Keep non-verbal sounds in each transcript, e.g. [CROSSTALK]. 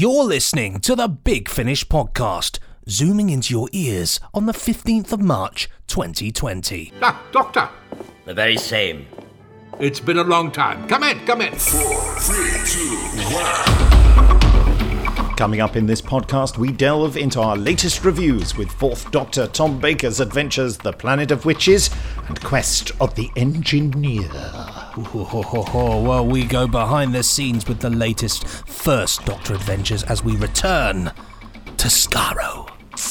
You're listening to the Big Finish podcast, zooming into your ears on the 15th of March 2020. Ah, Doctor, The very same. it's been a long time. Come in, come in. Coming up in this podcast, we delve into our latest reviews with Fourth Doctor Tom Baker's adventures, The Planet of Witches, and Quest of the Engineer. Well, we go behind the scenes with the latest First Doctor adventures as we return to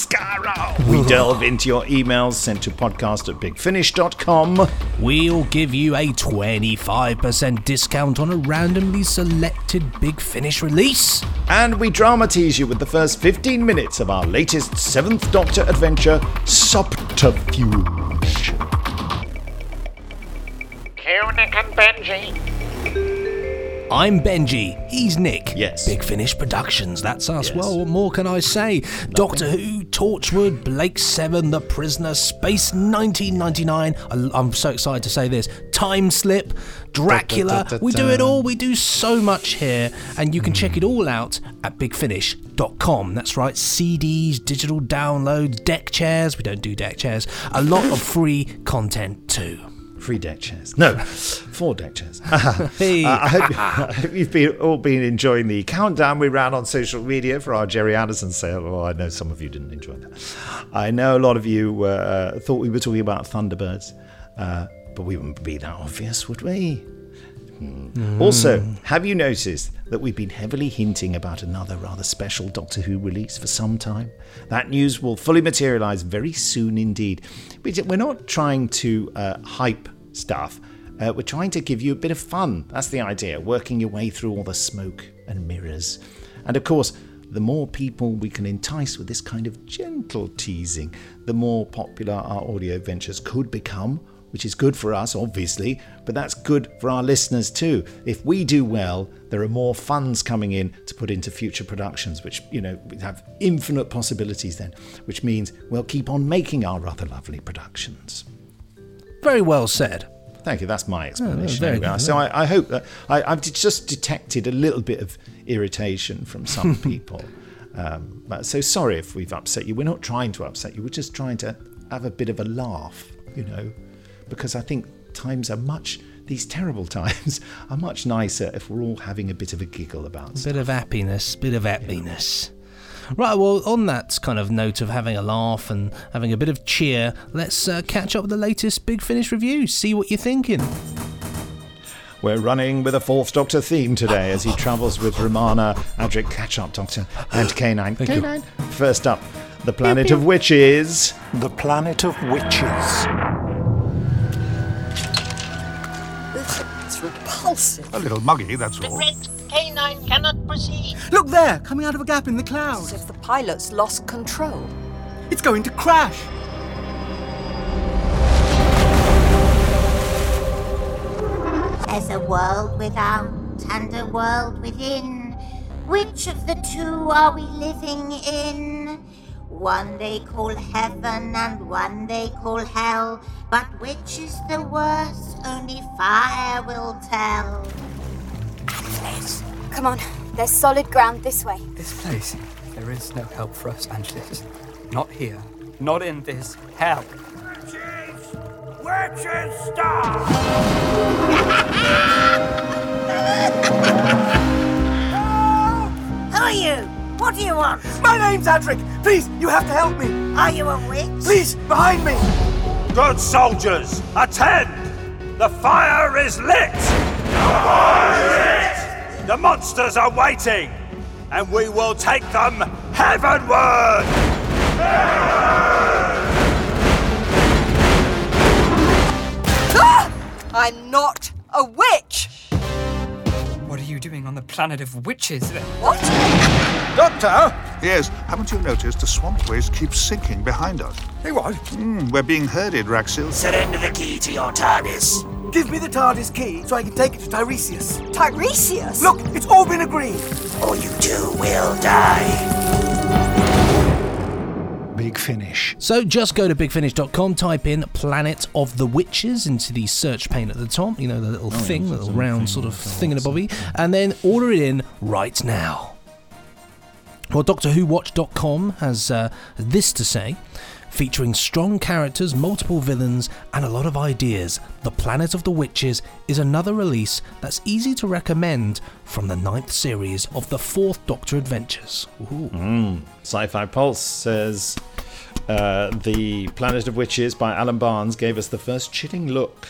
Skaro. We delve into your emails sent to podcast at bigfinish.com. We'll give you a 25% discount on a randomly selected Big Finish release. And we dramatize you with the first 15 minutes of our latest Seventh Doctor adventure, Subterfuge. Nick and Benji. I'm Benji. He's Nick. Yes. Big Finish Productions. That's us. Yes. Well, what more can I say? Doctor Who, Torchwood, Blake Seven, The Prisoner, Space 1999. I- I'm so excited to say this. Time Slip, Dracula. Da, da, da, we do it all. We do so much here, and you can check it all out at bigfinish.com. That's right. CDs, digital downloads, deck chairs. We don't do deck chairs. A lot of [LAUGHS] free content too. Three deck chairs. No, [LAUGHS] four deck chairs. [LAUGHS] [LAUGHS] Uh, I, hope, I hope you've been, all been enjoying the countdown we ran on social media for our Gerry Anderson sale. Well, I know some of you didn't enjoy that. I know a lot of you uh, thought we were talking about Thunderbirds, uh, but we wouldn't be that obvious, would we? Hmm. Also, have you noticed that we've been heavily hinting about another rather special Doctor Who release for some time? That news will fully materialise very soon indeed. We- We're not trying to uh, hype stuff, uh, we're trying to give you a bit of fun. That's the idea, working your way through all the smoke and mirrors. And of course, the more people we can entice with this kind of gentle teasing, the more popular our audio ventures could become which is good for us, obviously, but that's good for our listeners too. If we do well, there are more funds coming in to put into future productions, which, you know, have infinite possibilities then, which means we'll keep on making our rather lovely productions. Very well said. Thank you. That's my explanation. very anyway. So I, I hope that I, I've just detected a little bit of irritation from some [LAUGHS] people. Um, so sorry if we've upset you. We're not trying to upset you. We're just trying to have a bit of a laugh, you know, because I think times are much. These terrible [LAUGHS] times are much nicer if we're all having a bit of a giggle about stuff. Bit of happiness, bit of happiness. Right, well, on that kind of note of having a laugh and having a bit of cheer, let's uh, catch up with the latest Big Finish review. See what you're thinking. We're running with a Fourth Doctor theme today as he travels with Romana, Adric, Catch-Up Doctor, and K9. K9. First up, the planet of witches. The planet of witches. It's repulsive. A little muggy, that's all. Red K9 cannot proceed. Look there, coming out of a gap in the clouds. As if the pilot's lost control. It's going to crash. There's a world without and a world within. Which of the two are we living in? One they call heaven and one they call hell. But which is the worst? Only fire will tell. Come on, there's solid ground this way. This place, there is no help for us, Angeles. Not here. Not in this hell. Witches! Witches stop! Who are you? What do you want? My name's Adric. Please, you have to help me. Are you a witch? Please, behind me. Good soldiers, attend! The fire is lit! The fire is lit! The monsters are waiting, and we will take them heavenward! Ah! I'm not a witch! What are you doing on the planet of witches? What? Doctor! Yes, haven't you noticed the swamp waste keeps sinking behind us? Hey, what? Hmm, we're being herded, Raxil. Surrender the key to your TARDIS. Give me the TARDIS key so I can take it to Tiresias. Tiresias? Look, it's all been agreed. Or you too will die. Big finish. So just go to bigfinish.com, type in Planet of the Witches into the search pane at the top, you know, the little thing, the little round sort of thing in a bobby, and then order it in right now. Well, DoctorWhoWatch.com has uh, this to say. Featuring strong characters, multiple villains, and a lot of ideas, The Planet of the Witches is another release that's easy to recommend from the ninth series of the Fourth Doctor Adventures. Mm. Sci-Fi Pulse says uh, the Planet of Witches by Alan Barnes gave us the first chilling look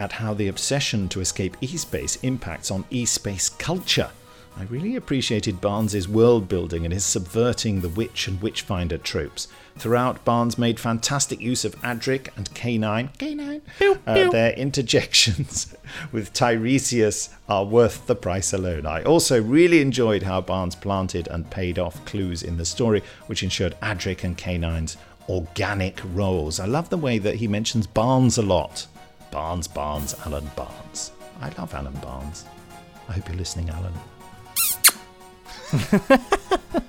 at how the obsession to escape e-space impacts on e-space culture. I really appreciated Barnes's world building and his subverting the witch and witchfinder tropes. Throughout, Barnes made fantastic use of Adric and K9. K9. Uh, their interjections [LAUGHS] with Tiresias are worth the price alone. I also really enjoyed how Barnes planted and paid off clues in the story, which ensured Adric and K9's organic roles. I love the way that he mentions Barnes a lot. Barnes, Barnes, Alan Barnes. I love Alan Barnes. I hope you're listening, Alan. [LAUGHS]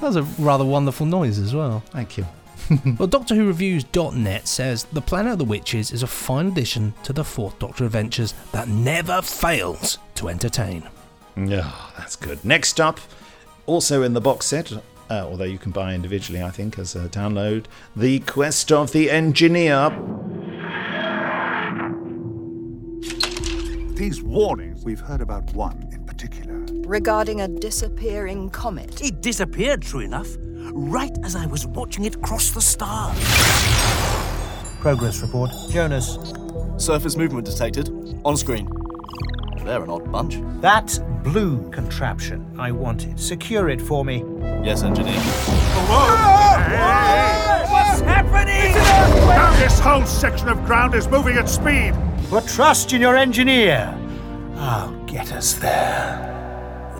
That was a rather wonderful noise as well. Thank you. [LAUGHS] well, Doctor Who Reviews.net says The Planet of the Witches is a fine addition to the Fourth Doctor adventures that never fails to entertain. Yeah, that's good. Next up, also in the box set, uh, although you can buy individually, I think, as a download, The Quest of the Engineer. These warnings, we've heard about one in particular. Regarding a disappearing comet. It disappeared, true enough, right as I was watching it cross the stars. Progress report. Jonas. Surface movement detected. On screen. They're an odd bunch. That blue contraption I wanted. Secure it for me. Yes, engineer. What's happening? Now this whole section of ground is moving at speed. Put trust in your engineer. I'll get us there.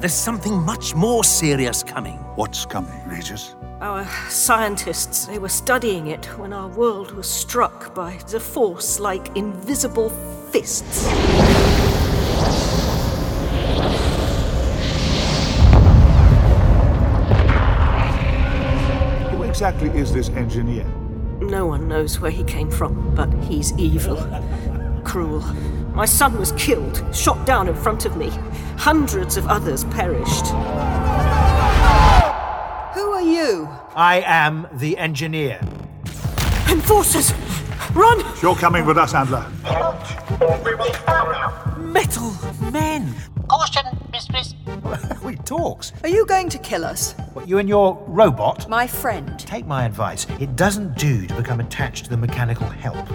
There's something much more serious coming. What's coming, Regis? Our scientists, they were studying it when our world was struck by the force like invisible fists. Who exactly is this engineer? No one knows where he came from, but he's evil. Cruel. My son was killed, shot down in front of me. Hundreds of others perished. Who are you? I am the engineer. Enforcers! Run! You're coming with us, Andler. Metal men! Caution, mistress. we [LAUGHS] talks. Are you going to kill us? What, you and your robot? My friend. Take my advice. It doesn't do to become attached to the mechanical help.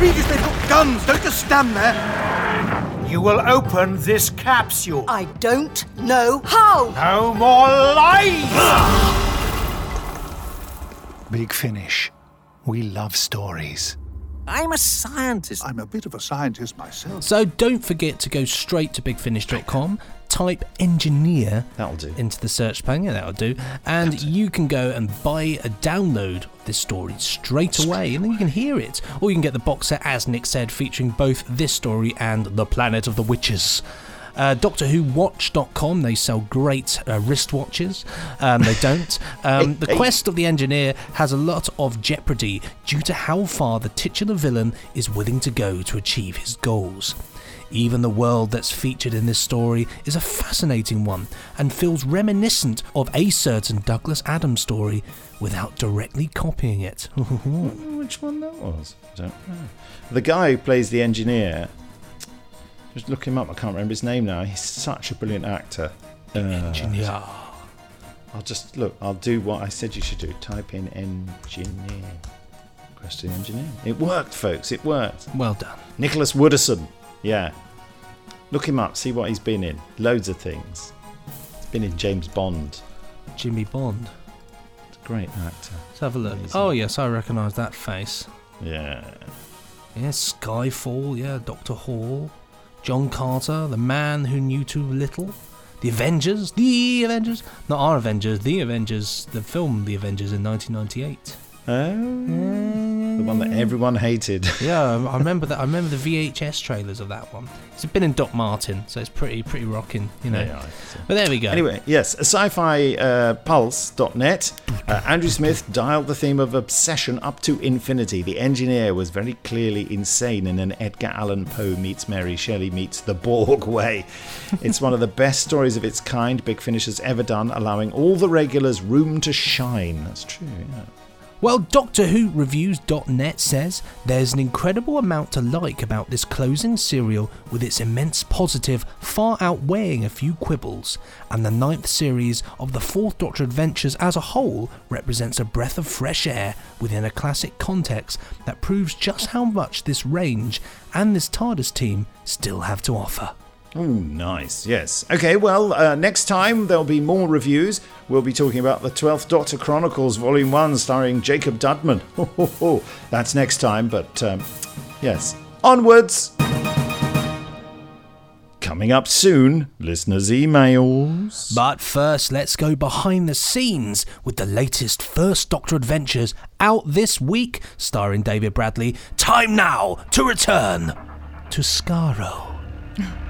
Regis, they've got guns. Don't just stand there. You will open this capsule. I don't know how. No more lies! Big finish. We love stories. I'm a scientist. I'm a bit of a scientist myself. So don't forget to go straight to bigfinish.com, type engineer That'll do. into the search pane, yeah, that'll do, and you can go and buy a download of this story straight away, and then you can hear it. Or you can get the box set, as Nick said, featuring both this story and The Planet of the Witches. Uh, Doctor Who Watch.com, they sell great uh, wristwatches. Um, they don't. Um, [LAUGHS] the quest of the engineer has a lot of jeopardy due to how far the titular villain is willing to go to achieve his goals. Even the world that's featured in this story is a fascinating one and feels reminiscent of a certain Douglas Adams story without directly copying it. [LAUGHS] Which one that was? I don't know. The guy who plays the engineer, just look him up. I can't remember his name now. He's such a brilliant actor. Uh, Engineer. I'll just look. I'll do what I said you should do. Type in engineer. Question engineer. It worked, folks. It worked. Well done. Nicholas Woodeson. Yeah. Look him up. See what he's been in. Loads of things. He's been in James Bond. Jimmy Bond. Great actor. Let's have a look. Amazing. Oh, yes, I recognise that face. Yeah. Yeah, Skyfall, yeah, Doctor Hall, John Carter, The Man Who Knew Too Little, The Avengers, The Avengers, not our Avengers, The Avengers, the film The Avengers in 1998. Oh. The one that everyone hated. [LAUGHS] Yeah, I remember that. I remember the VHS trailers of that one. It's been in Doc Martin, so it's pretty pretty rocking, you know. Yeah, but there we go. Anyway, yes, sci-fi uh, pulse.net. Uh, [LAUGHS] Andrew Smith dialed the theme of obsession up to infinity. The engineer was very clearly insane in an Edgar Allan Poe meets Mary Shelley meets the Borg way. [LAUGHS] It's one of the best stories of its kind Big Finish has ever done, allowing all the regulars room to shine. That's true, yeah. Well, Doctor Who Reviews.net says there's an incredible amount to like about this closing serial with its immense positive far outweighing a few quibbles, and the ninth series of the Fourth Doctor adventures as a whole represents a breath of fresh air within a classic context that proves just how much this range and this TARDIS team still have to offer. Oh, nice. Yes. Okay, well, uh, next time there'll be more reviews. We'll be talking about the 12th Doctor Chronicles, Volume 1, starring Jacob Dudman. [LAUGHS] That's next time, but um, yes. Onwards! Coming up soon, listeners' emails. But first, let's go behind the scenes with the latest First Doctor adventures out this week, starring David Bradley. Time now to return to Skaro.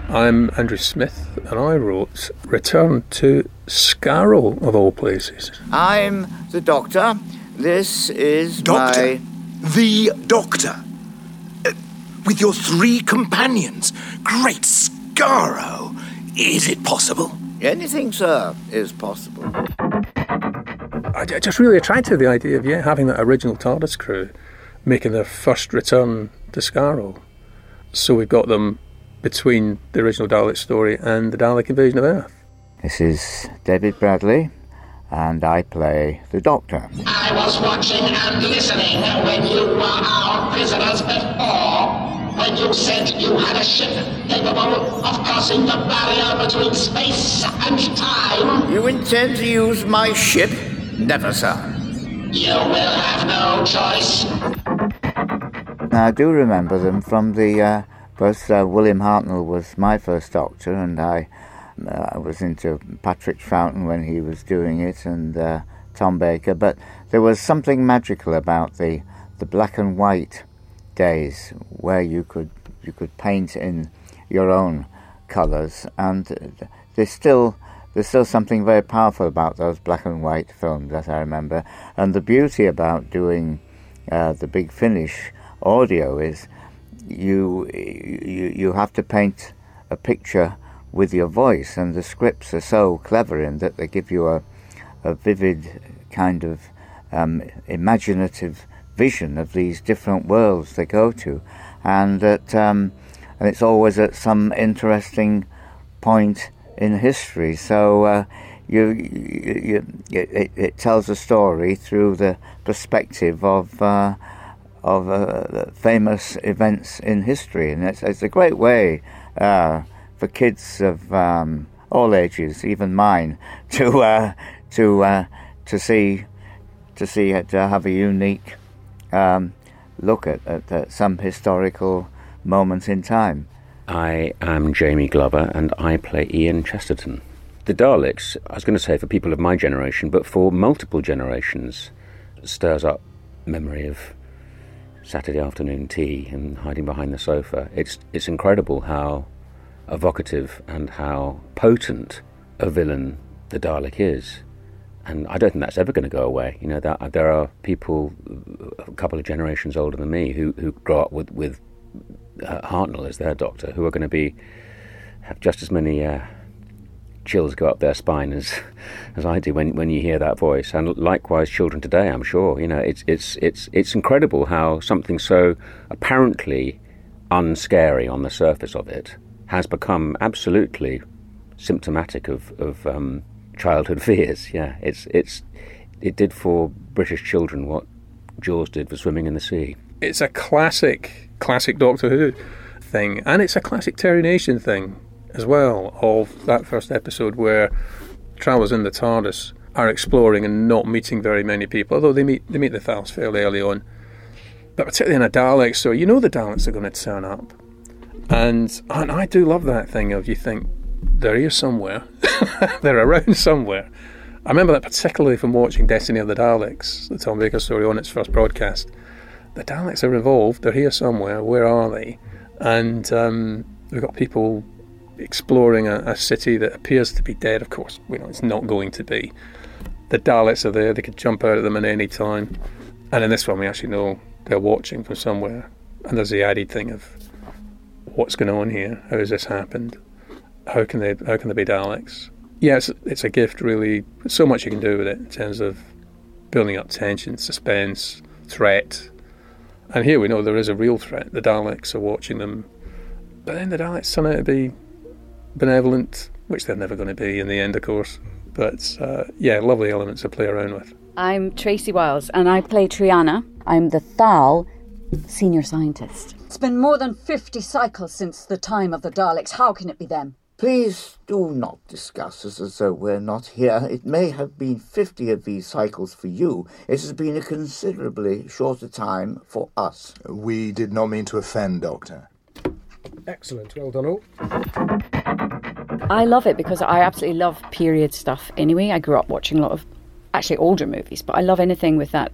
I'm Andrew Smith, and I wrote Return to Skaro, of all places. I'm the Doctor. This is Doctor? my. The Doctor. Uh, with your three companions. Great Skaro. Is it possible? Anything, sir, is possible. I just really attracted the idea of yeah having that original TARDIS crew making their first return to Skaro. So we've got them between the original Dalek story and the Dalek invasion of Earth. This is David Bradley, and I play the Doctor. I was watching and listening when you were our prisoners before. When you said you had a ship capable of crossing the barrier between space and time. You intend to use my ship? Never, sir. You will have no choice. Now, I do remember them from the. Uh, both uh, William Hartnell was my first Doctor, and I, uh, I was into Patrick Troughton when he was doing it, and uh, Tom Baker. But there was something magical about the the black and white days where you could you could paint in your own colours, and there's still there's still something very powerful about those black and white films that I remember. And the beauty about doing uh, the big finish audio is you you you have to paint a picture with your voice, and the scripts are so clever in that they give you a a vivid kind of um, imaginative vision of these different worlds they go to, and that um, and it's always at some interesting point in history. So. Uh, you, you, you it, it, tells a story through the perspective of uh, of uh, famous events in history, and it's, it's a great way uh, for kids of um, all ages, even mine, [LAUGHS] to uh, to uh, to see to see it, to have a unique um, look at, at, at some historical moments in time. I am Jamie Glover, and I play Ian Chesterton. The Daleks, I was going to say for people of my generation, but for multiple generations, stirs up memory of Saturday afternoon tea and hiding behind the sofa. It's it's incredible how evocative and how potent a villain the Dalek is, and I don't think that's ever going to go away. You know, that, there are people a couple of generations older than me who who grow up with with uh, Hartnell as their doctor, who are going to be have just as many. Uh, chills go up their spine as [LAUGHS] as I do when when you hear that voice. And likewise, children today, I'm sure. You know, it's it's it's it's incredible how something so apparently unscary on the surface of it has become absolutely symptomatic of of um, childhood [LAUGHS] fears. Yeah, it's it's it did for British children what Jaws did for swimming in the sea. It's a classic classic Doctor Who thing, and it's a classic Terry Nation thing as well of that first episode where travellers in the TARDIS are exploring and not meeting very many people, although they meet they meet the Thals fairly early on. But particularly in a Dalek story, you know the Daleks are going to turn up. And, and I do love that thing of you think they're here somewhere, [LAUGHS] they're around somewhere. I remember that particularly from watching Destiny of the Daleks, the Tom Baker story on its first broadcast. the Daleks are involved. They're here somewhere. Where are they? And um, we've got people exploring a, a, city that appears to be dead. Of course, you know it's not going to be. The Daleks are there. They could jump out of them at any time. And in this one, we actually know they're watching from somewhere. And there's the added thing of what's going on here? How has this happened? How can they how can they be Daleks? Yeah, it's, it's a gift, really. So much you can do with it in terms of building up tension, suspense, threat. And here we know there is a real threat. The Daleks are watching them. But then the Daleks turn out to be benevolent, which they're never going to be in the end, of course. But uh, yeah, lovely elements to play around with. I'm Tracy Wiles, and I play Triana. I'm the Thal senior scientist. It's been more than 50 cycles since the time of the Daleks. How can it be them? Please do not discuss us as though we're not here. It may have been 50 of these cycles for you. It has been a considerably shorter time for us. We did not mean to offend, Doctor. Excellent. Well done, all. I love it because I absolutely love period stuff anyway. I grew up watching a lot of actually older movies, but I love anything with that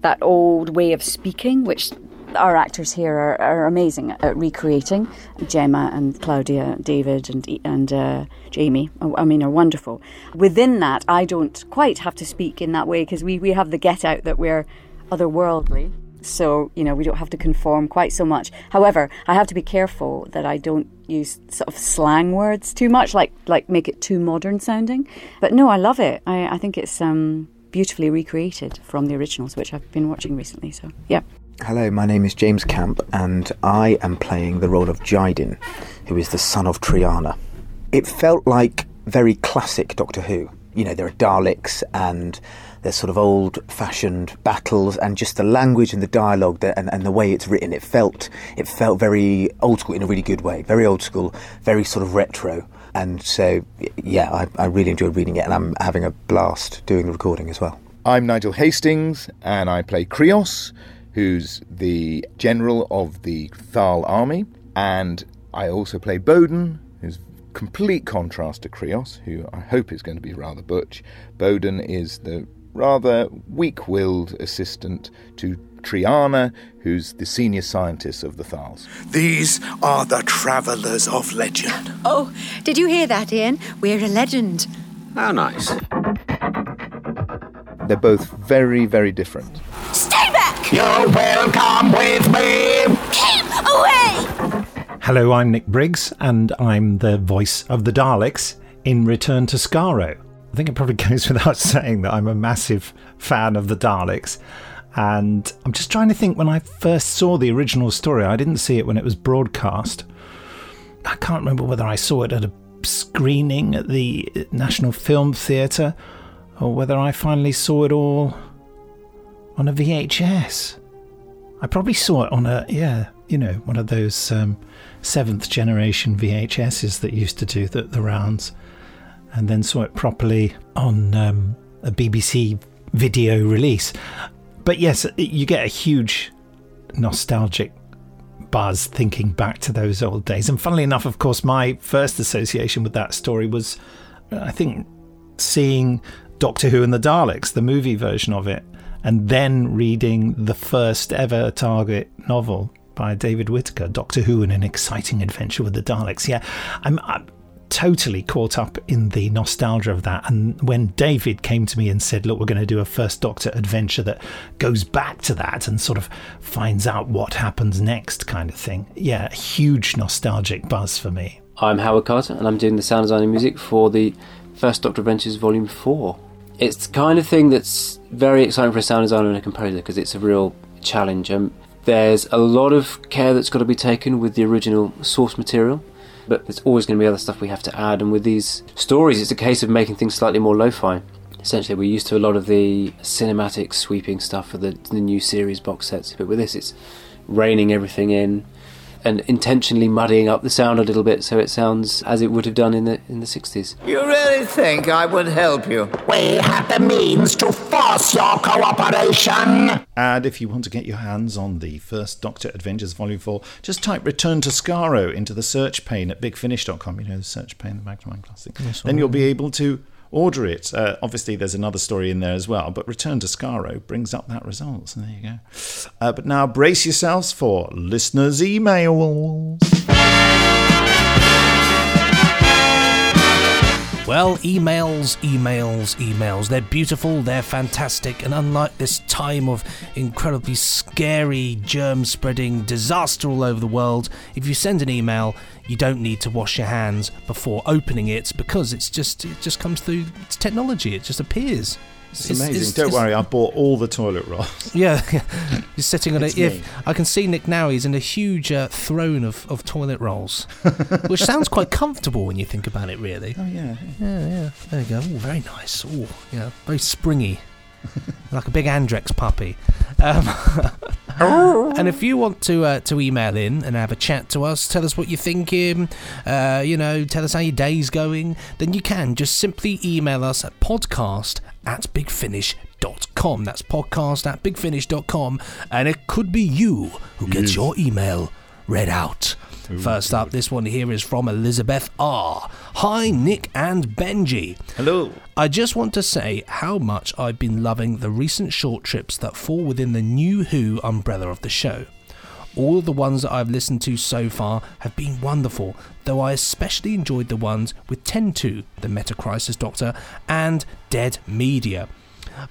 that old way of speaking, which our actors here are, are amazing at recreating. Jemma and Claudia, David and and uh, Jamie, I mean, are wonderful. Within that, I don't quite have to speak in that way because we, we have the get out that we're otherworldly. So, you know, we don't have to conform quite so much. However, I have to be careful that I don't use sort of slang words too much, like like make it too modern sounding. But no, I love it. I, I think it's um, beautifully recreated from the originals, which I've been watching recently. So, yeah. Hello, my name is James Camp, and I am playing the role of Jydin, who is the son of Triana. It felt like very classic Doctor Who. You know, there are Daleks and there's sort of old fashioned battles and just the language and the dialogue that, and, and the way it's written. It felt it felt very old school in a really good way, very old school, very sort of retro. And so, yeah, I, I really enjoyed reading it, and I'm having a blast doing the recording as well. I'm Nigel Hastings, and I play Krios, who's the general of the Thal army, and I also play Bowden, who's complete contrast to Krios, who I hope is going to be rather butch. Bowden is the rather weak willed assistant to Triana, who's the senior scientist of the Thals. These are the travellers of legend. Oh, did you hear that, Ian? We're a legend. How nice. They're both very, very different. Stay back! You're welcome with me! Keep away! Hello, I'm Nick Briggs, and I'm the voice of the Daleks in Return to Skaro. I think it probably [LAUGHS] goes without saying that I'm a massive fan of the Daleks. And I'm just trying to think when I first saw the original story, I didn't see it when it was broadcast. I can't remember whether I saw it at a screening at the National Film Theatre or whether I finally saw it all on a VHS. I probably saw it on a, yeah, you know, one of those um, seventh generation VHSs that used to do the, the rounds, and then saw it properly on um, a BBC video release. But yes, you get a huge nostalgic buzz thinking back to those old days. And funnily enough, of course, my first association with that story was, I think, seeing Doctor Who and the Daleks, the movie version of it, and then reading the first ever Target novel by David Whitaker, Doctor Who and an exciting adventure with the Daleks. Yeah, I'm, I'm totally caught up in the nostalgia of that. And when David came to me and said, Look, we're going to do a First Doctor adventure that goes back to that and sort of finds out what happens next, kind of thing. Yeah, huge nostalgic buzz for me. I'm Howard Carter, and I'm doing the sound design and music for the First Doctor Adventures Volume 4. It's the kind of thing that's very exciting for a sound designer and a composer because it's a real challenge. Um, there's a lot of care that's got to be taken with the original source material but there's always going to be other stuff we have to add. And with these stories, it's a case of making things slightly more lo-fi. Essentially, we're used to a lot of the cinematic sweeping stuff for the, the new series box sets, but with this, it's reining everything in and intentionally muddying up the sound a little bit so it sounds as it would have done in the in the 60s. You really think I would help you? We have the means to force your cooperation. And if you want to get your hands on the first Doctor Adventures Volume 4, just type Return to Skaro into the search pane at bigfinish.com. You know, the search pane, the Magnum Classic. Yes, then you'll be able to order it. Uh, obviously, there's another story in there as well, but Return to Skaro brings up that result. So there you go. Uh, but now brace yourselves for listeners' emails. Well, emails, emails, emails. They're beautiful, they're fantastic, and unlike this time of incredibly scary germ spreading disaster all over the world, if you send an email, you don't need to wash your hands before opening it because it's just it just comes through it's technology, it just appears. It's, amazing. Don't worry, I bought all the toilet rolls. [LAUGHS] Yeah, he's sitting on it. me. If I can see Nick now, he's in a huge uh, throne of, of toilet rolls, [LAUGHS] which sounds quite comfortable when you think about it. Really. Oh yeah. Yeah, yeah. There you go. Oh, very nice. Oh, yeah, very springy, [LAUGHS] like a big Andrex puppy. Um, and if you want to uh, to email in and have a chat to us, tell us what you're thinking, uh, you know, tell us how your day's going, then you can just simply email us at podcast at bigfinish.com. That's podcast at bigfinish.com, and it could be you who gets Yes. your email read out. First up, this one here is from Elizabeth R. Hi, Nick and Benji. Hello. I just want to say how much I've been loving the recent short trips that fall within the New Who umbrella of the show. All of the ones that I've listened to so far have been wonderful, though I especially enjoyed the ones with 10-2, the Meta Crisis Doctor, and Dead Media.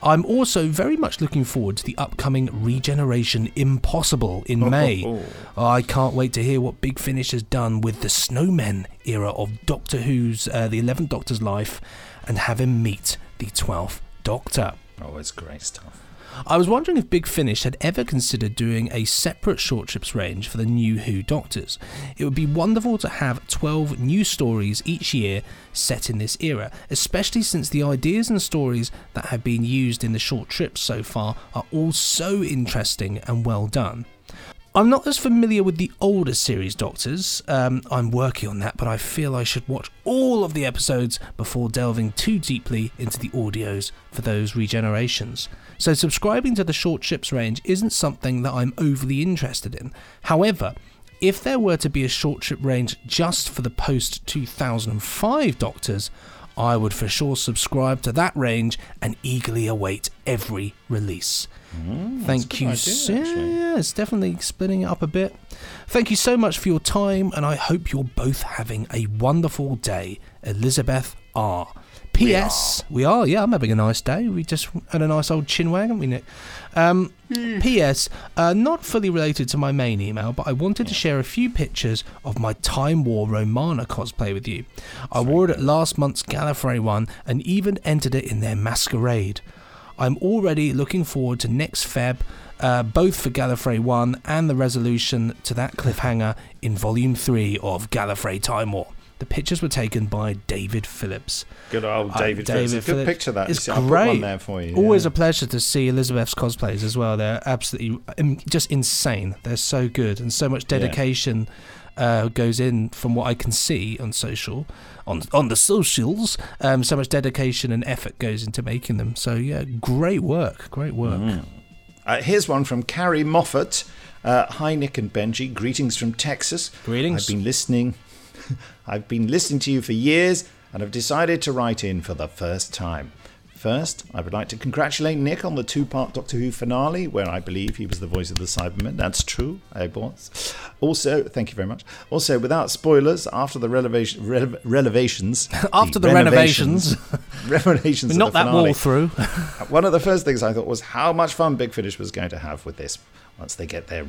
I'm also very much looking forward to the upcoming Regeneration Impossible in May. I can't wait to hear what Big Finish has done with the Snowmen era of Doctor Who's uh, the 11th Doctor's life and have him meet the 12th Doctor. Oh, it's great stuff. I was wondering if Big Finish had ever considered doing a separate short trips range for the new Who Doctors. It would be wonderful to have 12 new stories each year set in this era, especially since the ideas and stories that have been used in the short trips so far are all so interesting and well done. I'm not as familiar with the older series Doctors. Um, I'm working on that, but I feel I should watch all of the episodes before delving too deeply into the audios for those regenerations. So, subscribing to the short trips range isn't something that I'm overly interested in. However, if there were to be a short trip range just for the post 2005 Doctors, I would for sure subscribe to that range and eagerly await every release. Mm, Thank you. idea, so- yeah, it's definitely splitting it up a bit. Thank you so much for your time, and I hope you're both having a wonderful day. Elizabeth R. P.S. We are. yeah, I'm having a nice day. We just had a nice old chinwag, haven't we, Nick? Um, P.S. Uh, not fully related to my main email, but I wanted to share a few pictures of my Time War Romana cosplay with you. I wore it at last month's Gallifrey one and even entered it in their masquerade. I'm already looking forward to next Feb, uh, both for Gallifrey 1 and the resolution to that cliffhanger in Volume 3 of Gallifrey Time War. The pictures were taken by David Phillips. Good old Uh, David Phillips. Good picture that. It's I'll put great. one there for you, Always yeah. a pleasure to see Elizabeth's cosplays as well. They're absolutely just insane. They're so good and so much Yeah. dedication uh, goes in from what I can see on social, on on the socials. Um, so much dedication and effort goes into making them. So yeah, great work, great work. Mm. Uh, here's one from Carrie Moffat. Uh, Hi, Nick and Benji. Greetings from Texas. Greetings. I've been listening. [LAUGHS] I've been listening to you for years and have decided to write in for the first time. First, I would like to congratulate Nick on the two part Doctor Who finale, where I believe he was the voice of the Cybermen. That's true, eh, I was. Also, thank you very much. Also, without spoilers, after the relevation, rele- relevations. [LAUGHS] After the renovations. [LAUGHS] renovations. of Not the that wall through. one of the first things I thought was how much fun Big Finish was going to have with this once they get their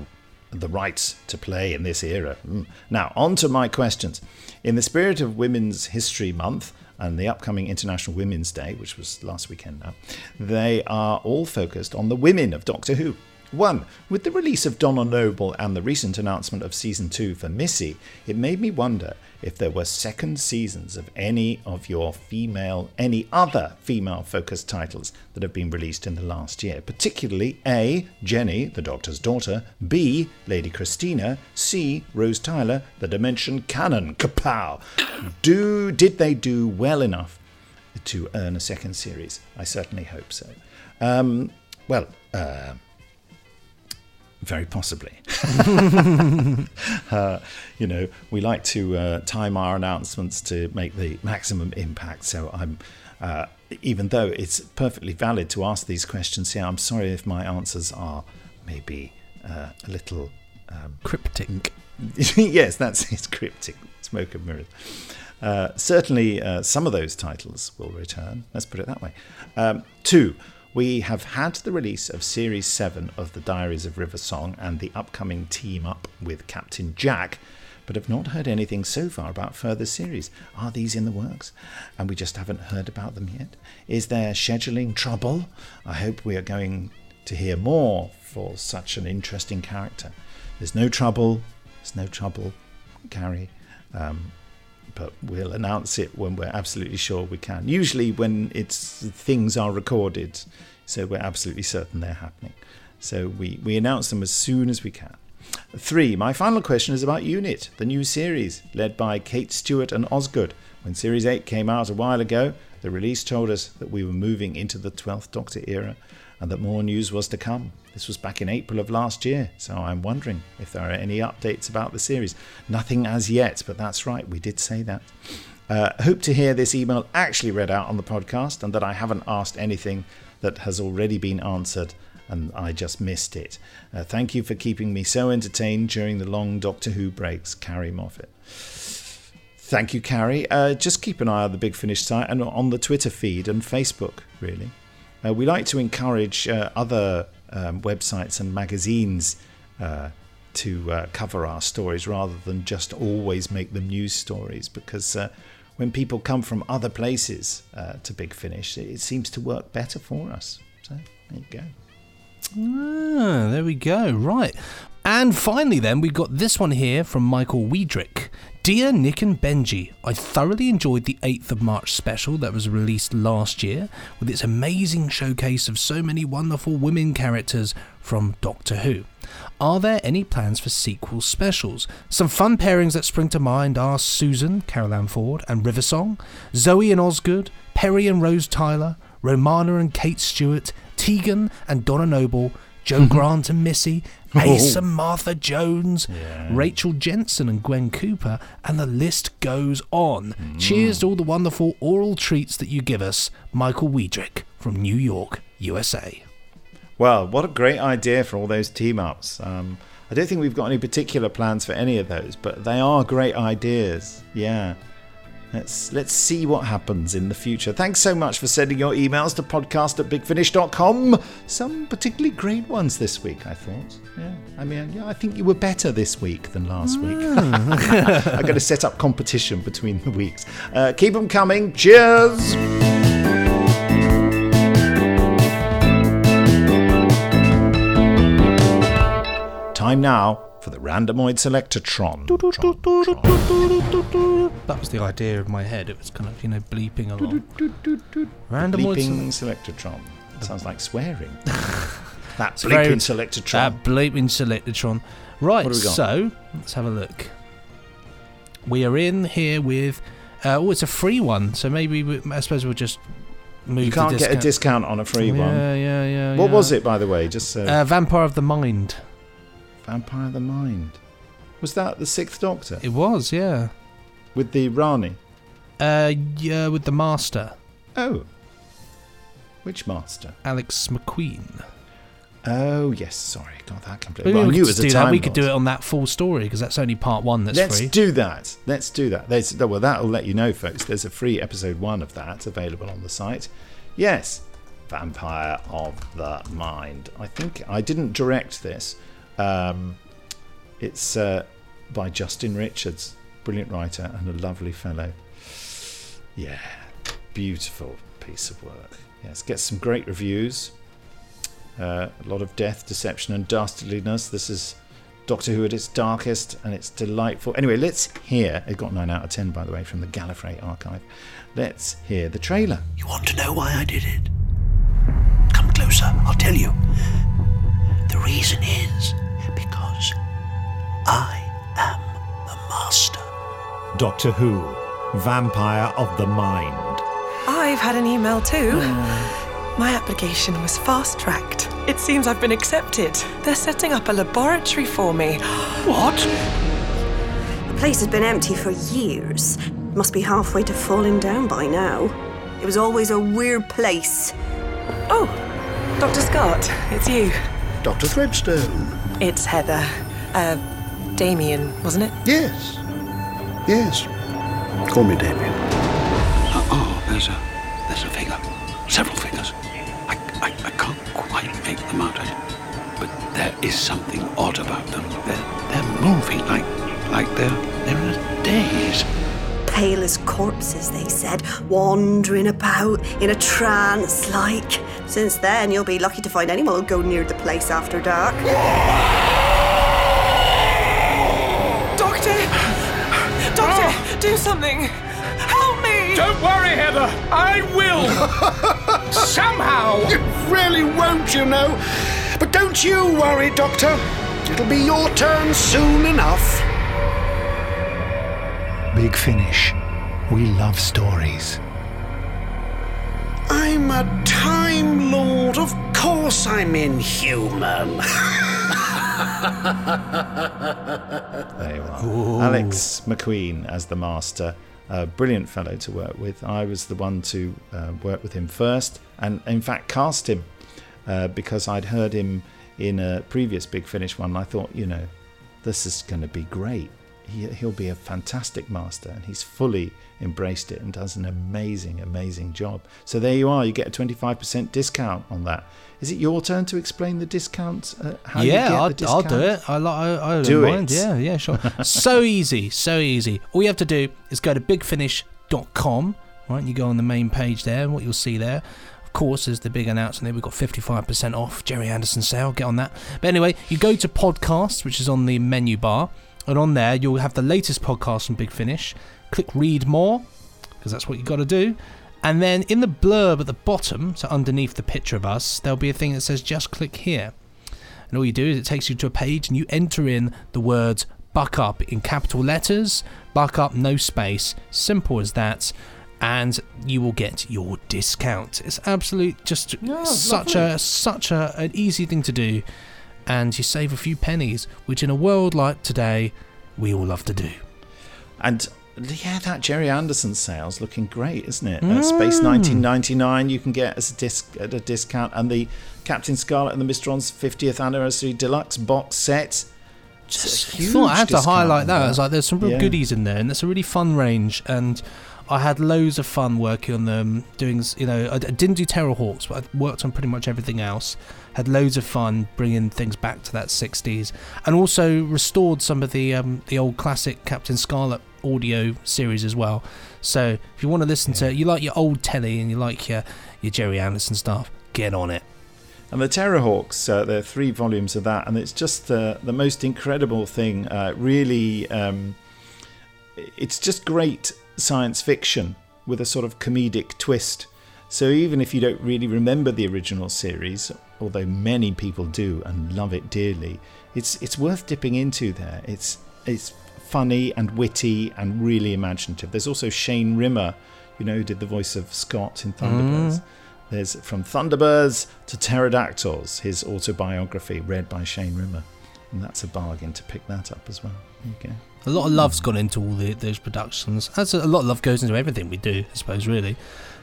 the rights to play in this era. Mm. Now, on to my questions. In the spirit of Women's History Month and the upcoming International Women's Day, which was last weekend now, they are all focused on the women of Doctor Who. One, with the release of Donna Noble and the recent announcement of season two for Missy, it made me wonder if there were second seasons of any of your female, any other female focused titles that have been released in the last year, particularly A. Jenny, the Doctor's daughter, B. Lady Christina, C. Rose Tyler, the Dimension Cannon. Kapow! Do did they do well enough to earn a second series? I certainly hope so. Um, well, uh, Very possibly. [LAUGHS] [LAUGHS] uh, you know, we like to uh, time our announcements to make the maximum impact. So I'm, uh, even though it's perfectly valid to ask these questions here, I'm sorry if my answers are maybe uh, a little um, cryptic. [LAUGHS] yes, that's it's cryptic. Smoke and mirrors. Uh, certainly, uh, some of those titles will return. Let's put it that way. Um, two, we have had the release of Series 7 of The Diaries of River Song and the upcoming team up with Captain Jack, but have not heard anything so far about further series. Are these in the works? And we just haven't heard about them yet. Is there scheduling trouble? I hope we are going to hear more for such an interesting character. There's no trouble. There's no trouble, Carrie. Um, but we'll announce it when we're absolutely sure we can. Usually, when it's things are recorded, so we're absolutely certain they're happening. So we, we announce them as soon as we can. Three, my final question is about Unit, the new series led by Kate Stewart and Osgood. When Series 8 came out a while ago, the release told us that we were moving into the 12th Doctor era and that more news was to come. This was back in April of last year, so I'm wondering if there are any updates about the series. Nothing as yet, but that's right, we did say that. Uh, hope to hear this email actually read out on the podcast and that I haven't asked anything that has already been answered and I just missed it. Uh, thank you for keeping me so entertained during the long Doctor Who breaks, Carrie Moffat. Thank you, Carrie. Uh, just keep an eye on the Big Finish site and on the Twitter feed and Facebook, really. Uh, we like to encourage uh, other um, websites and magazines uh, to uh, cover our stories rather than just always make them news stories because uh, when people come from other places uh, to Big Finish, it seems to work better for us. So there you go. Ah, there we go. Right. And finally, then, we've got this one here from Michael Weidrich. Dear Nick and Benji, I thoroughly enjoyed the 8th of March special that was released last year with its amazing showcase of so many wonderful women characters from Doctor Who. Are there any plans for sequel specials? Some fun pairings that spring to mind are Susan, Carole Ann Ford, and Riversong, Zoe and Osgood, Peri and Rose Tyler, Romana and Kate Stewart, Tegan and Donna Noble, Jo Grant and Missy, Ace Oh. and Martha Jones, Rachel Jensen and Gwen Cooper, and the list goes on. Cheers to all the wonderful oral treats that you give us, Michael Weidrich from New York, USA. Well, what a great idea for all those team ups. Um, I don't think we've got any particular plans for any of those, but they are great ideas. Yeah. Let's let's see what happens in the future. Thanks so much for sending your emails to podcast at bigfinish.com. Some particularly great ones this week, I thought. Yeah. I mean, yeah, I think you were better this week than last week. [LAUGHS] [LAUGHS] I'm going to set up competition between the weeks. Uh, keep them coming. Cheers. Time now for the randomoid selectortron. That was the idea of my head. It was kind of, you know, bleeping along. Random Bleeping selectortron. Sounds like swearing. [LAUGHS] that It's very- bleeping selectortron. That bleeping selectron. Right, What have we got? so let's have a look. We are in here with. Uh, oh, it's a free one, so maybe we, I suppose we'll just move. you can't get a discount. discount on a free one. Yeah, yeah, yeah. What yeah. was it, by the way? Just so. Uh, Vampire of the Mind. Vampire of the Mind. Was that the Sixth Doctor? It was, yeah. With the Rani? Uh, yeah, with the Master. Oh. Which Master? Alex Macqueen. Oh, yes, sorry. Got that completely. Well, I we knew it was a do that. Time We could do it on that full story because that's only part one that's Let's free. do that. Let's do that. There's, well, that'll let you know, folks. There's a free episode one of that available on the site. Yes, Vampire of the Mind. I think I didn't direct this. Um, it's uh, by Justin Richards, brilliant writer and a lovely fellow. Yeah, beautiful piece of work. Yes, gets some great reviews. Uh, a lot of death, deception, and dastardliness. This is Doctor Who at its darkest, and it's delightful. Anyway, let's hear. It got 9 out of 10, by the way, from the Gallifrey archive. Let's hear the trailer. You want to know why I did it? Come closer, I'll tell you. The reason is I am the master. Doctor Who, Vampire of the Mind. I've had an email too. My application was fast tracked. It seems I've been accepted. They're setting up a laboratory for me. [GASPS] What? The place has been empty for years. Must be halfway to falling down by now. It was always a weird place. Oh, Dr. Scott, it's you. Dr. Threadstone. It's Heather. Uh, Damien, wasn't it? Yes. Yes. Call me Damien. Oh, there's a there's a figure. Several figures. I, I, I can't quite make them out. But there is something odd about them. They're they're moving like like they're they're in a daze. Pale as corpses, they said, wandering about in a trance like. Since then, you'll be lucky to find anyone who'll go near the place after dark. Doctor! Doctor, do something! Help me! Don't worry, Heather. I will. [LAUGHS] Somehow. You really won't, you know. But don't you worry, Doctor. It'll be your turn soon enough. Big Finish. We love stories. I'm a Time Lord. Of course I'm inhuman. [LAUGHS] There you are. Alex Macqueen as the master. A brilliant fellow to work with. I was the one to uh, work with him first, and in fact cast him uh, because I'd heard him in a previous Big Finish one. I thought, you know, this is going to be great. He, he'll be a fantastic master, and he's fully embraced it and does an amazing, amazing job. So there you are. You get a 25% discount on that. Is it your turn to explain the discount? Uh, how you yeah, get I'll, the I'll do it. I, I, I Do it. mind. Yeah, yeah, sure. so [LAUGHS] easy, so easy. All you have to do is go to bigfinish.com. Right, you go on the main page there, and what you'll see there, of course, is the big announcement there. We've got 55% off Gerry Anderson sale. Get on that. But anyway, you go to podcasts, which is on the menu bar, and on there you'll have the latest podcast from Big Finish. Click read more, because that's what you've got to do. And then in the blurb at the bottom, so underneath the picture of us, there'll be a thing that says just click here. And all you do is it takes you to a page and you enter in the words buck up in capital letters, buck up, no space, simple as that, and you will get your discount. It's absolute just such a such a an easy thing to do and you save a few pennies, which in a world like today we all love to do. And yeah, that Gerry Anderson sale's looking great, isn't it? Uh, Mm. Space 1999 you can get as a disc at a discount, and the Captain Scarlet and the Mysterons 50th anniversary deluxe box set. Just I huge thought I had to highlight that. It's like there's some real Yeah. goodies in there, and it's a really fun range. And I had loads of fun working on them. Doing, you know, I, I didn't do Terrahawks, but I worked on pretty much everything else. Had loads of fun bringing things back to that 60s, and also restored some of the um, the old classic Captain Scarlet audio series as well. So if you want to listen to, you like your old telly and you like your your Gerry Anderson stuff, get on it. And the Terrahawks, uh, there are three volumes of that, and it's just uh, the most incredible thing. Uh, really, um, it's just great science fiction with a sort of comedic twist. So even if you don't really remember the original series, although many people do and love it dearly, it's it's worth dipping into there. It's it's funny and witty and really imaginative. There's also Shane Rimmer, you know, who did the voice of Scott in Thunderbirds. Mm. There's From Thunderbirds to Pterodactyls, his autobiography read by Shane Rimmer. And that's a bargain to pick that up as well. Okay. A lot of love's gone into all the, those productions. As a, a lot of love goes into everything we do, I suppose, really.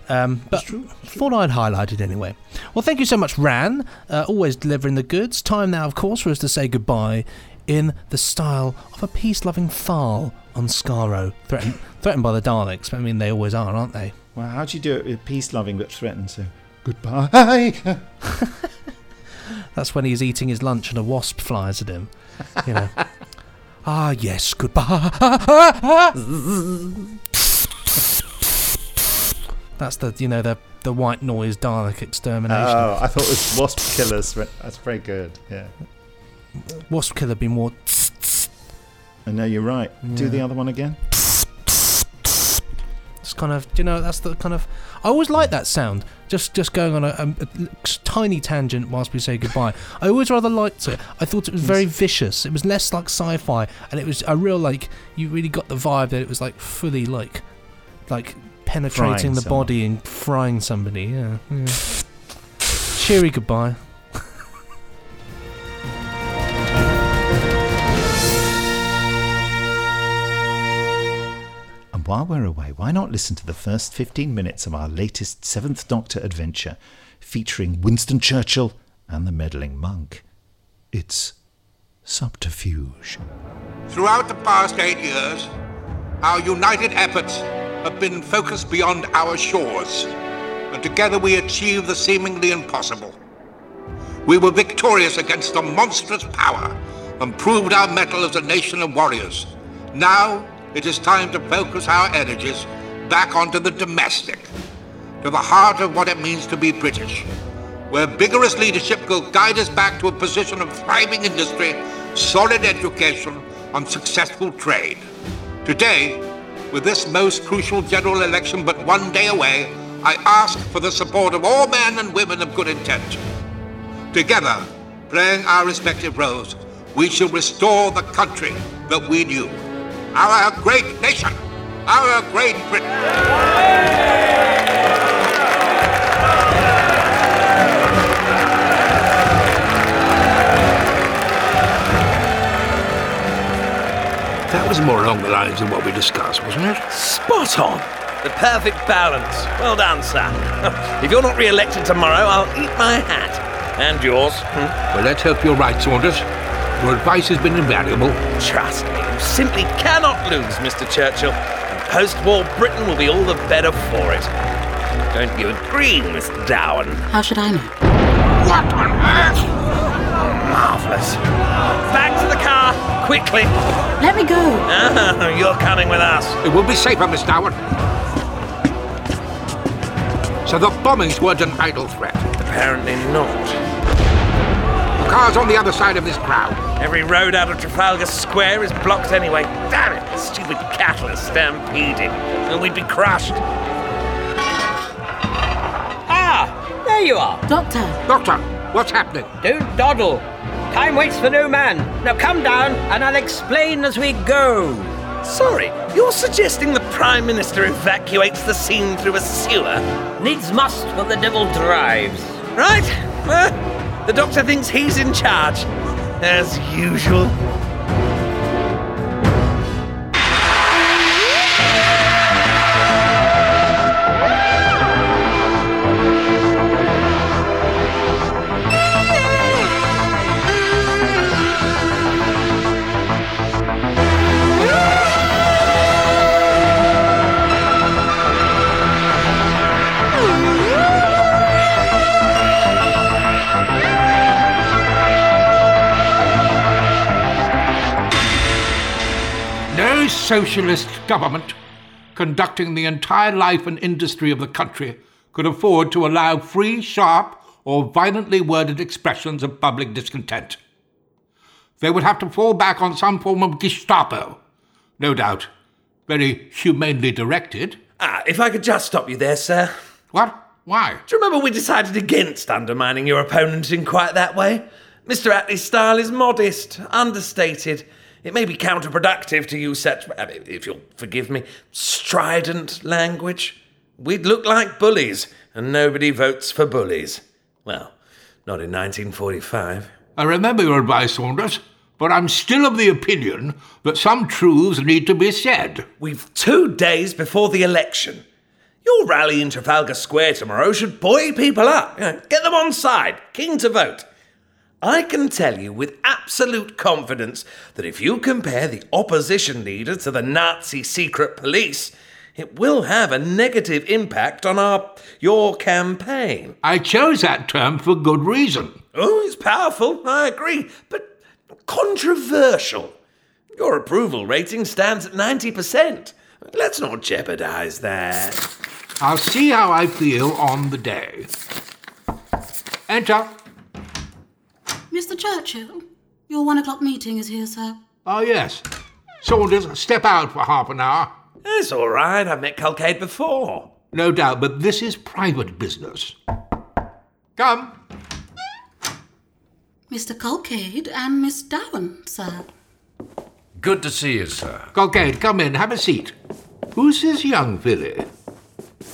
Um, but thought I'd highlight it anyway. Well, thank you so much, Ran. Uh, always delivering the goods. Time now, of course, for us to say goodbye in the style of a peace-loving Thal on Skaro, threatened, threatened by the Daleks. I mean, they always are, aren't they? Well, how do you do it with peace loving but threatened? So, goodbye. [LAUGHS] That's when he's eating his lunch and a wasp flies at him. You know. [LAUGHS] ah, yes, goodbye. That's the you know the the white noise Dalek extermination. Oh, I thought it was Wasp Killers. That's very good. Yeah. Wasp killer be more. I know you're right. Do the other one again. It's kind of you know that's the kind of I always like that sound. Just just going on a, a, a tiny tangent whilst we say goodbye. I always rather liked it. I thought it was very vicious. It was less like sci-fi, and it was a real like you really got the vibe that it was like fully like like penetrating Frying the someone. body and frying somebody. Yeah. yeah. Cheery goodbye. While we're away, why not listen to the first 15 minutes of our latest Seventh Doctor adventure featuring Winston Churchill and the meddling monk? It's Subterfuge. Throughout the past eight years, our united efforts have been focused beyond our shores, and together we achieved the seemingly impossible. We were victorious against a monstrous power and proved our mettle as a nation of warriors. Now it is time to focus our energies back onto the domestic, to the heart of what it means to be British, where vigorous leadership will guide us back to a position of thriving industry, solid education, and successful trade. Today, with this most crucial general election but one day away, I ask for the support of all men and women of good intent. Together, playing our respective roles, we shall restore the country that we knew. Our great nation, our great Britain. That was more along the lines of what we discussed, wasn't it? Spot on! The perfect balance. Well done, sir. [LAUGHS] if you're not re-elected tomorrow, I'll eat my hat. And yours. Hmm? Well, let's hope you're right, Saunders. Your advice has been invaluable. Trust me, you simply cannot lose, Mr. Churchill. And post-war Britain will be all the better for it. Don't you agree, Miss Dowan? How should I know? What on earth? Marvellous. Back to the car, quickly. Let me go. Ah, you're coming with us. It will be safer, Miss Darwin. So the bombings weren't an idle threat. Apparently not. The car's on the other side of this crowd. Every road out of Trafalgar Square is blocked anyway. Damn it, the stupid cattle are stampeding. And we'd be crushed. Ah, there you are. Doctor. Doctor, what's happening? Don't dawdle. Time waits for no man. Now come down and I'll explain as we go. Sorry, you're suggesting the Prime Minister evacuates the scene through a sewer? Needs must what the devil drives. Right? [LAUGHS] Well, the Doctor thinks he's in charge. As usual. Socialist government conducting the entire life and industry of the country could afford to allow free, sharp, or violently worded expressions of public discontent. They would have to fall back on some form of Gestapo, no doubt, very humanely directed. Ah, if I could just stop you there, sir. What? Why? Do you remember we decided against undermining your opponent in quite that way? Mr. Attlee's style is modest, understated. It may be counterproductive to use such, I mean, if you'll forgive me, strident language. We'd look like bullies, and nobody votes for bullies. Well, not in 1945. I remember your advice, Saunders, but I'm still of the opinion that some truths need to be said. We've two days before the election. Your rally in Trafalgar Square tomorrow should buoy people up. You know, get them on side, keen to vote. I can tell you with absolute confidence that if you compare the opposition leader to the Nazi secret police, it will have a negative impact on our your campaign. I chose that term for good reason. Oh, it's powerful, I agree, but controversial. Your approval rating stands at 90%. Let's not jeopardize that. I'll see how I feel on the day. Enter. Mr. Churchill, your one o'clock meeting is here, sir. Oh, yes. Saunders, step out for half an hour. It's all right. I've met Culcade before. No doubt, but this is private business. Come. Mr. Culcade and Miss Dowan, sir. Good to see you, sir. Colcade, come in, have a seat. Who's this young filly?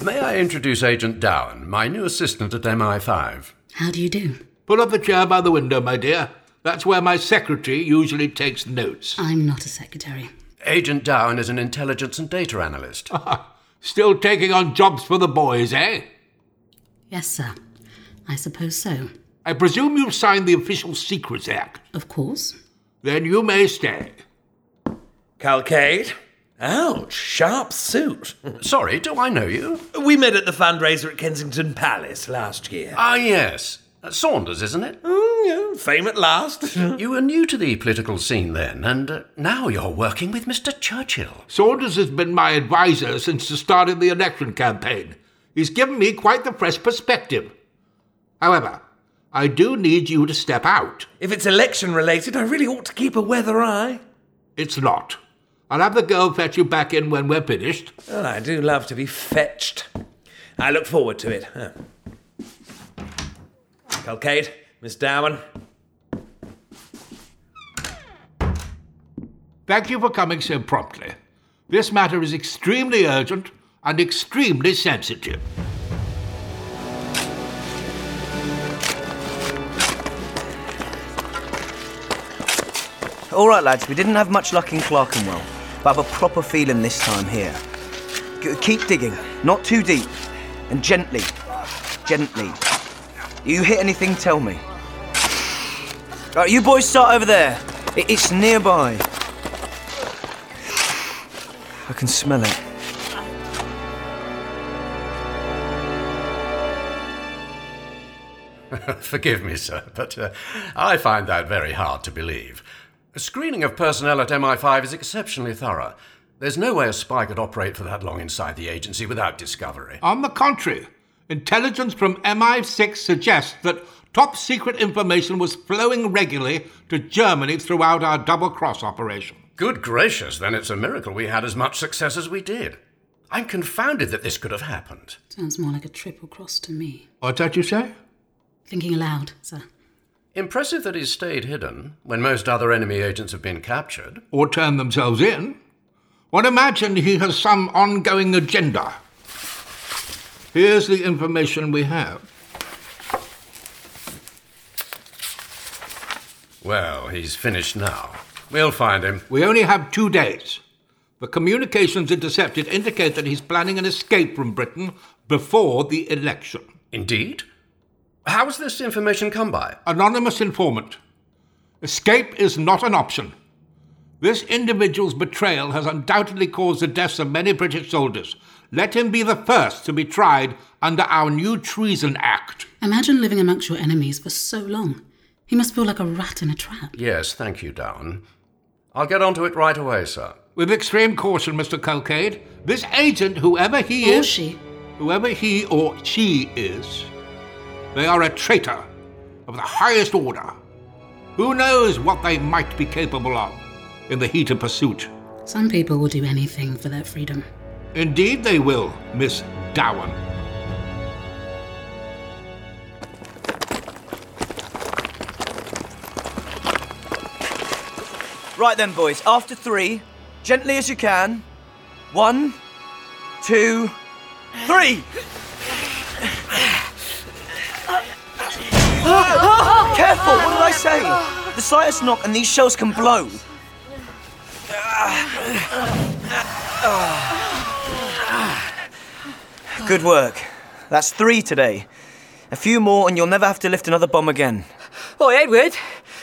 May I introduce Agent Dowan, my new assistant at MI5? How do you do? Pull up the chair by the window, my dear. That's where my secretary usually takes notes. I'm not a secretary. Agent Down is an intelligence and data analyst. [LAUGHS] Still taking on jobs for the boys, eh? Yes, sir. I suppose so. I presume you've signed the Official Secrets Act. Of course. Then you may stay. Calcade? Ouch, sharp suit. [LAUGHS] Sorry, do I know you? We met at the fundraiser at Kensington Palace last year. Ah, yes. Uh, Saunders, isn't it? Mm, yeah, fame at last. [LAUGHS] you were new to the political scene then, and uh, now you're working with Mr. Churchill. Saunders has been my advisor since the start of the election campaign. He's given me quite the fresh perspective. However, I do need you to step out. If it's election related, I really ought to keep a weather eye. It's not. I'll have the girl fetch you back in when we're finished. Well, I do love to be fetched. I look forward to it. Huh. Calcade, Miss Darwin. Thank you for coming so promptly. This matter is extremely urgent and extremely sensitive. All right, lads, we didn't have much luck in Clerkenwell, but I have a proper feeling this time here. G- keep digging, not too deep, and gently, gently. You hit anything, tell me. Right, you boys start over there. It's nearby. I can smell it. [LAUGHS] Forgive me, sir, but uh, I find that very hard to believe. A screening of personnel at MI5 is exceptionally thorough. There's no way a spy could operate for that long inside the agency without discovery. On the contrary, intelligence from MI6 suggests that top secret information was flowing regularly to Germany throughout our double cross operation. Good gracious, then it's a miracle we had as much success as we did. I'm confounded that this could have happened. Sounds more like a triple cross to me. What's that you say? Thinking aloud, sir. Impressive that he's stayed hidden when most other enemy agents have been captured. Or turned themselves in. One imagine he has some ongoing agenda. Here's the information we have. Well, he's finished now. We'll find him. We only have two days. The communications intercepted indicate that he's planning an escape from Britain before the election. Indeed? How has this information come by? Anonymous informant. Escape is not an option. This individual's betrayal has undoubtedly caused the deaths of many British soldiers. Let him be the first to be tried under our new Treason Act. Imagine living amongst your enemies for so long. He must feel like a rat in a trap. Yes, thank you, Down. I'll get on to it right away, sir. With extreme caution, Mr. Culcade. This agent, whoever he Or is. she. Whoever he or she is, they are a traitor of the highest order. Who knows what they might be capable of in the heat of pursuit? Some people will do anything for their freedom. Indeed, they will, Miss Dowan. Right then, boys, after three, gently as you can. One, two, three! Careful, what did I say? The slightest knock and these shells can blow. Good work. That's three today. A few more and you'll never have to lift another bomb again. Oi, Edward,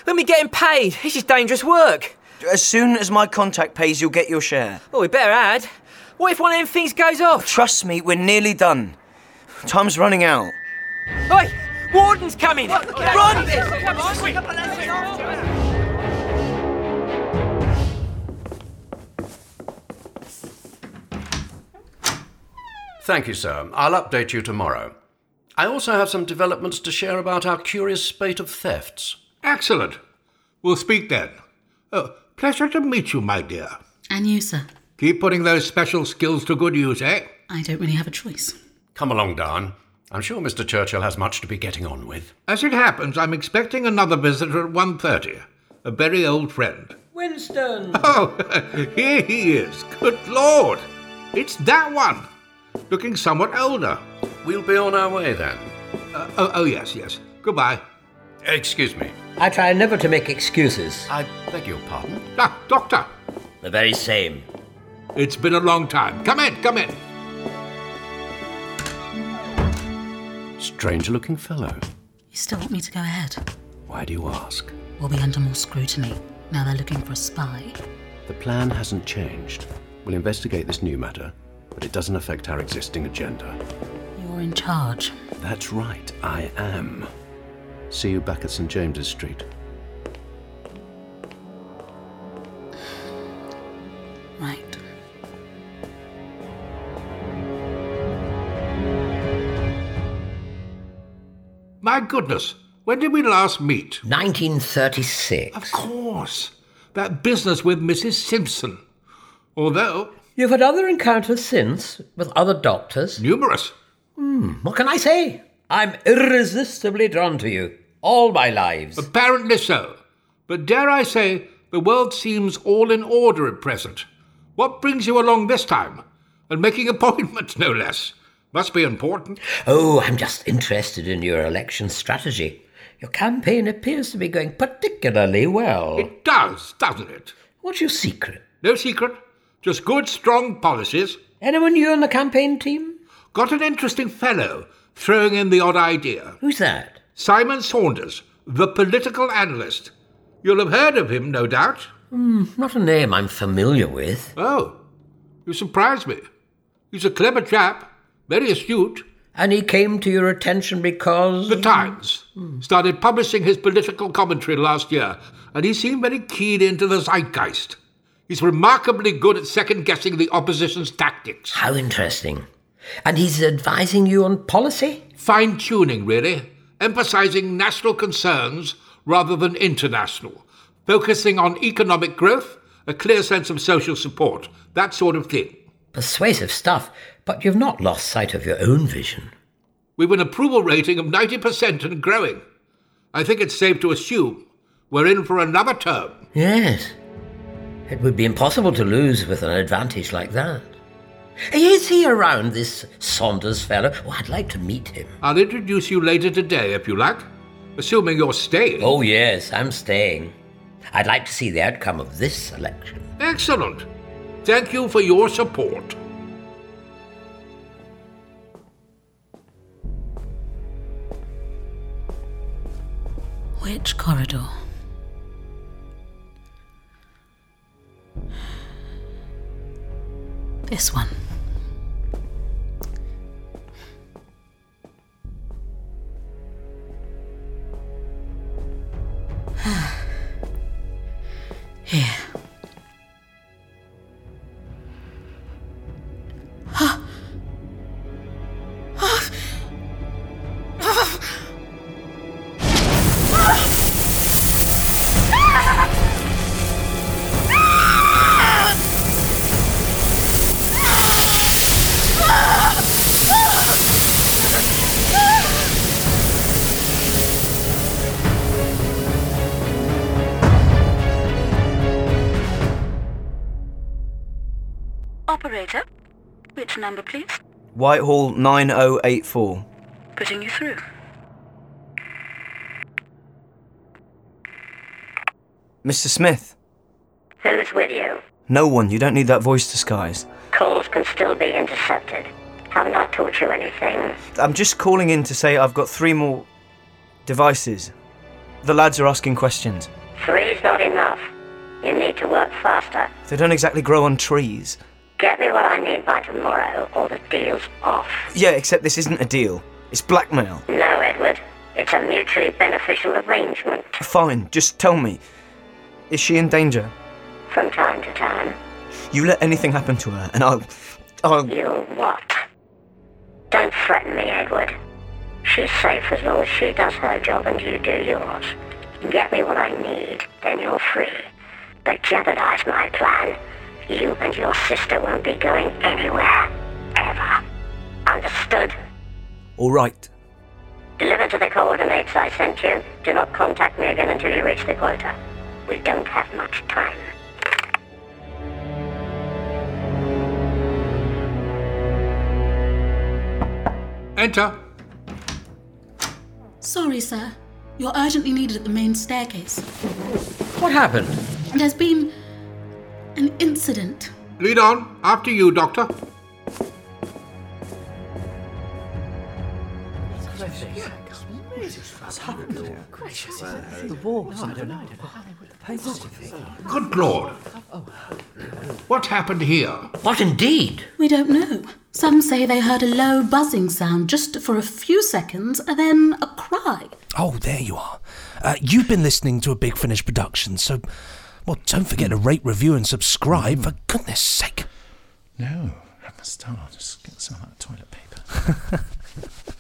when we getting paid? This is dangerous work. As soon as my contact pays, you'll get your share. Well, we better add. What if one of them things goes off? Trust me, we're nearly done. Time's running out. Oi, Warden's coming! Run! Thank you, sir. I'll update you tomorrow. I also have some developments to share about our curious spate of thefts. Excellent. We'll speak then. Oh, pleasure to meet you, my dear. And you, sir. Keep putting those special skills to good use, eh? I don't really have a choice. Come along, Darn. I'm sure Mr. Churchill has much to be getting on with. As it happens, I'm expecting another visitor at 1.30. A very old friend. Winston! Oh, [LAUGHS] here he is. Good Lord. It's that one. Looking somewhat older. We'll be on our way then. Uh, oh, oh, yes, yes. Goodbye. Excuse me. I try never to make excuses. I beg your pardon? Ah, Doctor. The very same. It's been a long time. Come in, come in. Strange looking fellow. You still want me to go ahead? Why do you ask? We'll be under more scrutiny. Now they're looking for a spy. The plan hasn't changed. We'll investigate this new matter, but it doesn't affect our existing agenda. You're in charge. That's right, I am. See you back at St. James's Street. Right. My goodness, when did we last meet? 1936. Of course. That business with Mrs. Simpson. Although. You've had other encounters since with other doctors? Numerous. Hmm, what can I say? I'm irresistibly drawn to you. All my lives. Apparently so. But dare I say, the world seems all in order at present. What brings you along this time? And making [LAUGHS] appointments, no less. Must be important. Oh, I'm just interested in your election strategy. Your campaign appears to be going particularly well. It does, doesn't it? What's your secret? No secret. Just good, strong policies. Anyone new on the campaign team? Got an interesting fellow throwing in the odd idea. Who's that? Simon Saunders, the political analyst. You'll have heard of him, no doubt. Hmm, not a name I'm familiar with. Oh, you surprise me. He's a clever chap, very astute. And he came to your attention because. The Times started publishing his political commentary last year, and he seemed very keyed into the zeitgeist. He's remarkably good at second guessing the opposition's tactics. How interesting. And he's advising you on policy? Fine tuning, really. Emphasizing national concerns rather than international. Focusing on economic growth, a clear sense of social support, that sort of thing. Persuasive stuff, but you've not lost sight of your own vision. We've an approval rating of 90% and growing. I think it's safe to assume we're in for another term. Yes. It would be impossible to lose with an advantage like that. Is he around, this Saunders fellow? Oh, I'd like to meet him. I'll introduce you later today, if you like. Assuming you're staying. Oh, yes, I'm staying. I'd like to see the outcome of this election. Excellent. Thank you for your support. Which corridor? This one. Whitehall 9084. Putting you through. Mr. Smith. Who's with you? No one. You don't need that voice disguise. Calls can still be intercepted. Have not taught you anything. I'm just calling in to say I've got three more devices. The lads are asking questions. Three's not enough. You need to work faster. They don't exactly grow on trees. Get me what I need by tomorrow, or the deal's off. Yeah, except this isn't a deal. It's blackmail. No, Edward. It's a mutually beneficial arrangement. Fine, just tell me. Is she in danger? From time to time. You let anything happen to her, and I'll. I'll. You'll what? Don't threaten me, Edward. She's safe as long as she does her job and you do yours. Get me what I need, then you're free. But jeopardize my plan. You and your sister won't be going anywhere. Ever. Understood? All right. Deliver to the coordinates I sent you. Do not contact me again until you reach the quota. We don't have much time. Enter. Sorry, sir. You're urgently needed at the main staircase. What happened? There's been. An incident. Lead on. After you, Doctor. The walls. I don't know. Good Lord. What happened here? What indeed? We don't know. Some say they heard a low buzzing sound just for a few seconds, and then a cry. Oh, there you are. Uh, you've been listening to a Big Finish production, so, well, don't forget to hmm. rate, review, and subscribe, for hmm. goodness sake. No, I must start. I'll just get some of that toilet paper. [LAUGHS]